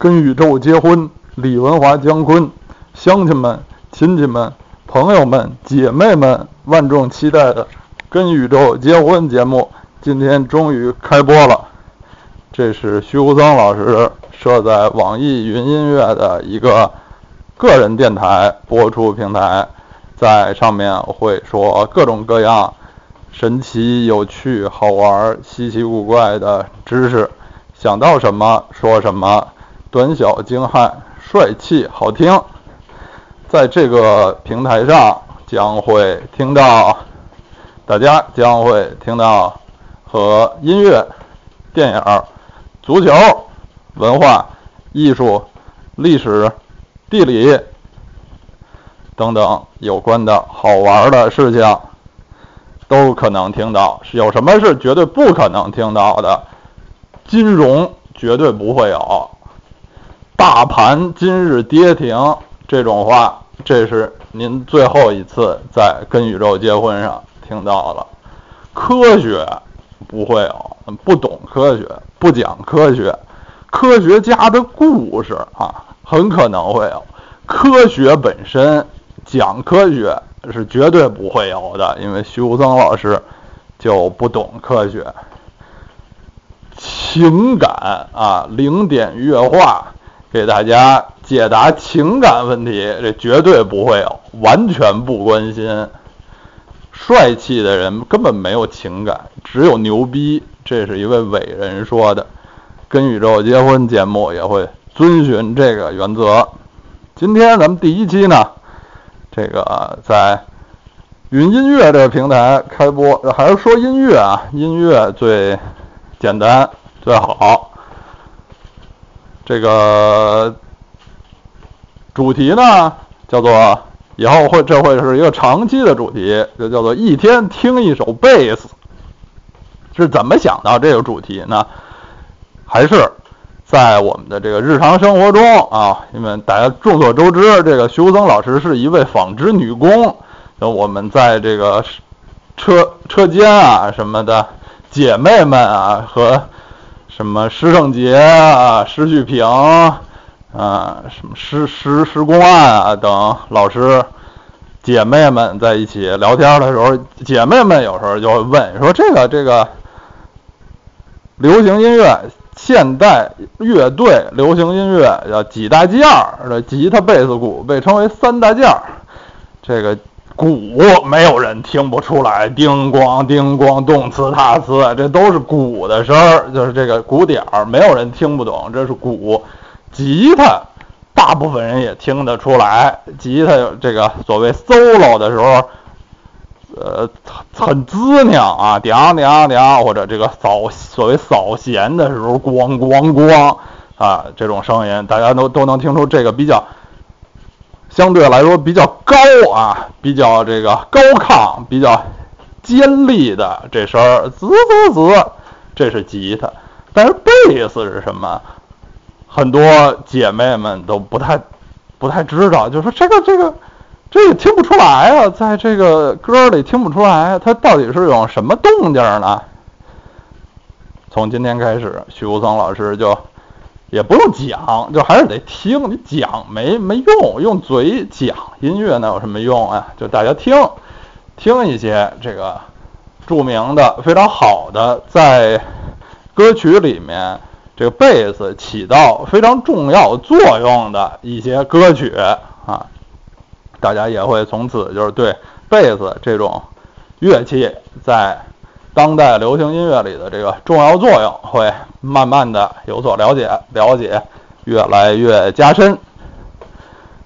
跟宇宙结婚，李文华、姜昆，乡亲们、亲戚们、朋友们、姐妹们，万众期待的《跟宇宙结婚》节目，今天终于开播了。这是徐无桑老师设在网易云音乐的一个个人电台播出平台，在上面会说各种各样神奇、有趣、好玩、稀奇古怪的知识，想到什么说什么。短小精悍、帅气、好听，在这个平台上将会听到，大家将会听到和音乐、电影、足球、文化、艺术、历史、地理等等有关的好玩的事情，都可能听到。有什么是绝对不可能听到的？金融绝对不会有。大盘今日跌停这种话，这是您最后一次在跟宇宙结婚上听到了。科学不会有，不懂科学，不讲科学，科学家的故事啊，很可能会有。科学本身讲科学是绝对不会有的，因为徐无增老师就不懂科学。情感啊，零点乐话。给大家解答情感问题，这绝对不会有，完全不关心。帅气的人根本没有情感，只有牛逼。这是一位伟人说的。跟宇宙结婚节目也会遵循这个原则。今天咱们第一期呢，这个在云音乐这个平台开播，还是说音乐啊？音乐最简单最好。这个主题呢，叫做以后会这会是一个长期的主题，就叫做一天听一首贝斯。是怎么想到这个主题呢？还是在我们的这个日常生活中啊？因为大家众所周知，这个徐增老师是一位纺织女工，我们在这个车车间啊什么的姐妹们啊和。什么施圣杰啊、施旭平啊、什么施施施公案啊等老师姐妹们在一起聊天的时候，姐妹们有时候就会问说：“这个这个流行音乐、现代乐队、流行音乐叫几大件儿？这吉他、贝斯、鼓被称为三大件儿。这个。”鼓没有人听不出来，叮咣叮咣，动次打次，这都是鼓的声儿，就是这个鼓点儿，没有人听不懂，这是鼓。吉他，大部分人也听得出来，吉他这个所谓 solo 的时候，呃，很滋酿啊，叮叮叮，或者这个扫所谓扫弦的时候，咣咣咣啊，这种声音，大家都都能听出这个比较。相对来说比较高啊，比较这个高亢，比较尖利的这声儿，滋滋滋，这是吉他。但是贝斯是什么？很多姐妹们都不太不太知道，就说这个这个这也听不出来啊，在这个歌里听不出来，它到底是用什么动静呢？从今天开始，徐无松老师就。也不用讲，就还是得听。你讲没没用，用嘴讲音乐那有什么用啊？就大家听，听一些这个著名的、非常好的，在歌曲里面这个贝斯起到非常重要作用的一些歌曲啊，大家也会从此就是对贝斯这种乐器在。当代流行音乐里的这个重要作用会慢慢的有所了解，了解越来越加深。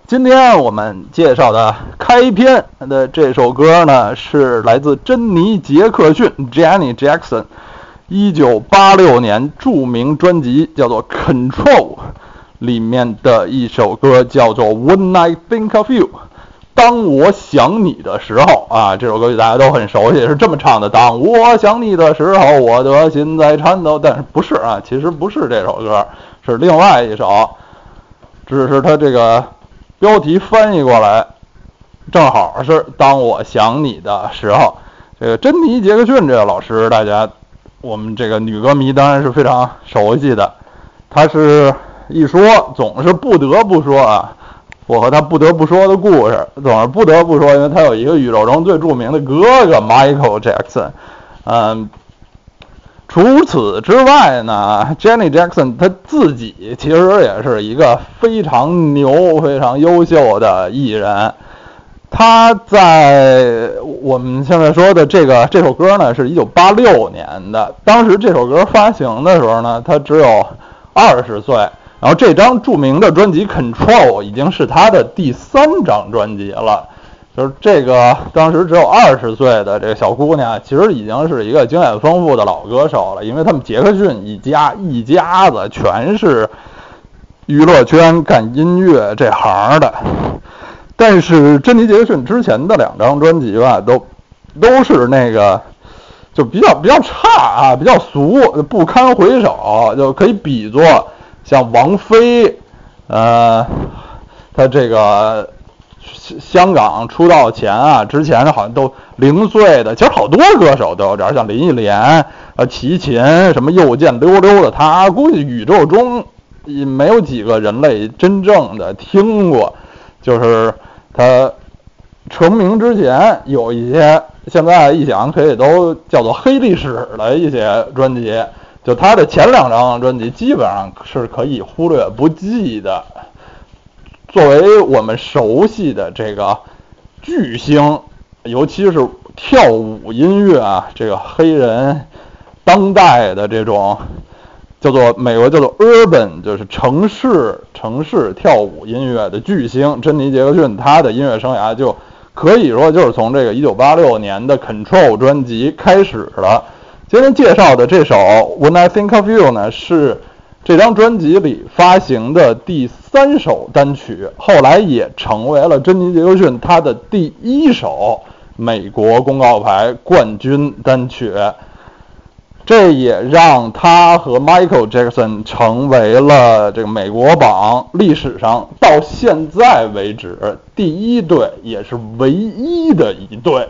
今天我们介绍的开篇的这首歌呢，是来自珍妮·杰克逊 （Jenny Jackson） 1986年著名专辑叫做《Control》里面的一首歌，叫做《When I Think of You》。当我想你的时候啊，这首歌曲大家都很熟悉，是这么唱的：当我想你的时候，我的心在颤抖。但是不是啊？其实不是这首歌，是另外一首。只是它这个标题翻译过来，正好是当我想你的时候。这个珍妮·杰克逊这个老师，大家我们这个女歌迷当然是非常熟悉的。她是一说总是不得不说啊，我和他不得不说的故事，总是不得不说，因为他有一个宇宙中最著名的哥哥 Michael Jackson，嗯。除此之外呢，Jenny Jackson 他自己其实也是一个非常牛、非常优秀的艺人。他在我们现在说的这个这首歌呢，是一九八六年的。当时这首歌发行的时候呢，他只有二十岁。然后这张著名的专辑《Control》已经是他的第三张专辑了。就是这个，当时只有二十岁的这个小姑娘，其实已经是一个经验丰富的老歌手了。因为他们杰克逊一家一家子全是娱乐圈干音乐这行的。但是珍妮杰克逊之前的两张专辑吧，都都是那个就比较比较差啊，比较俗，不堪回首，就可以比作像王菲，呃，她这个。香港出道前啊，之前好像都零碎的，其实好多歌手都有点像林忆莲啊、齐秦什么又见溜溜的，他估计宇宙中也没有几个人类真正的听过。就是他成名之前有一些，现在一想可以都叫做黑历史的一些专辑，就他的前两张专辑基本上是可以忽略不计的。作为我们熟悉的这个巨星，尤其是跳舞音乐啊，这个黑人当代的这种叫做美国叫做 urban，就是城市城市跳舞音乐的巨星珍妮杰克逊，他的音乐生涯就可以说就是从这个1986年的 Control 专辑开始了。今天介绍的这首 When I Think of You 呢是。这张专辑里发行的第三首单曲，后来也成为了珍妮·杰克逊他的第一首美国公告牌冠军单曲。这也让他和 Michael Jackson 成为了这个美国榜历史上到现在为止第一对，也是唯一的一对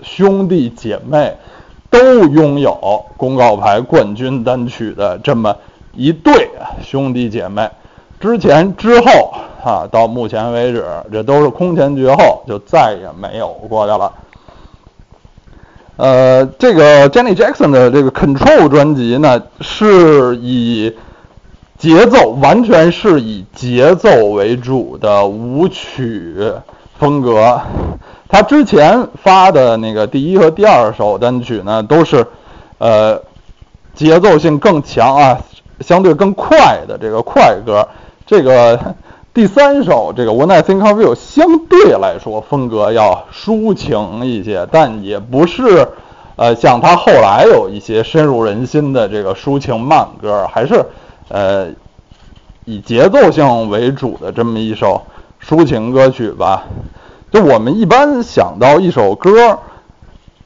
兄弟姐妹都拥有公告牌冠军单曲的这么。一对兄弟姐妹，之前之后啊，到目前为止，这都是空前绝后，就再也没有过的了。呃，这个 Jenny Jackson 的这个 Control 专辑呢，是以节奏完全是以节奏为主的舞曲风格。他之前发的那个第一和第二首单曲呢，都是呃节奏性更强啊。相对更快的这个快歌，这个第三首这个 When I Think of You 相对来说风格要抒情一些，但也不是呃像他后来有一些深入人心的这个抒情慢歌，还是呃以节奏性为主的这么一首抒情歌曲吧。我们一般想到一首歌，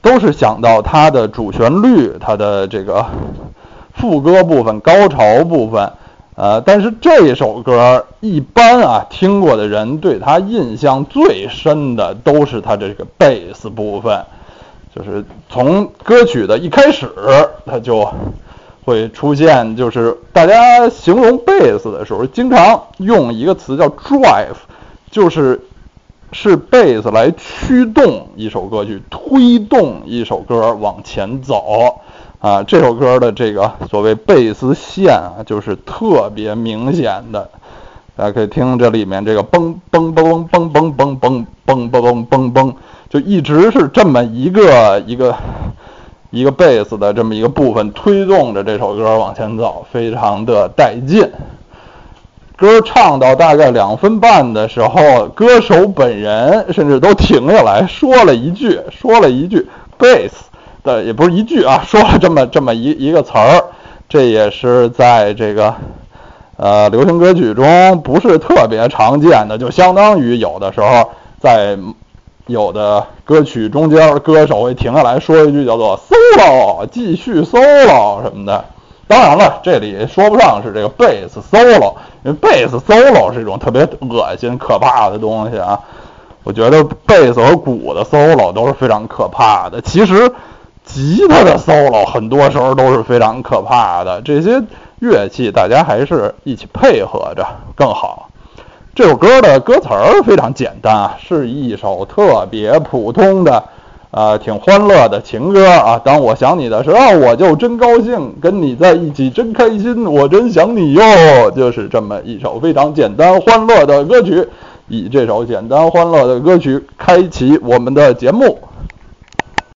都是想到它的主旋律，它的这个。副歌部分、高潮部分，呃，但是这一首歌一般啊，听过的人对他印象最深的都是他这个贝斯部分，就是从歌曲的一开始，他就会出现，就是大家形容贝斯的时候，经常用一个词叫 drive，就是是贝斯来驱动一首歌曲，推动一首歌往前走。啊，这首歌的这个所谓贝斯线啊，就是特别明显的，大家可以听这里面这个嘣嘣嘣嘣嘣嘣嘣嘣嘣嘣嘣嘣，就一直是这么一个一个一个贝斯的这么一个部分推动着这首歌往前走，非常的带劲。歌唱到大概两分半的时候，歌手本人甚至都停下来说了一句，说了一句 “bass”。的也不是一句啊，说了这么这么一一个词儿，这也是在这个呃流行歌曲中不是特别常见的，就相当于有的时候在有的歌曲中间，歌手会停下来说一句叫做 solo，继续 solo 什么的。当然了，这里说不上是这个贝斯 solo，因为贝斯 solo 是一种特别恶心可怕的东西啊。我觉得贝斯和鼓的 solo 都是非常可怕的。其实。吉他的 solo 很多时候都是非常可怕的。这些乐器大家还是一起配合着更好。这首歌的歌词儿非常简单啊，是一首特别普通的，啊，挺欢乐的情歌啊。当我想你的时候，我就真高兴，跟你在一起真开心，我真想你哟。就是这么一首非常简单欢乐的歌曲，以这首简单欢乐的歌曲开启我们的节目。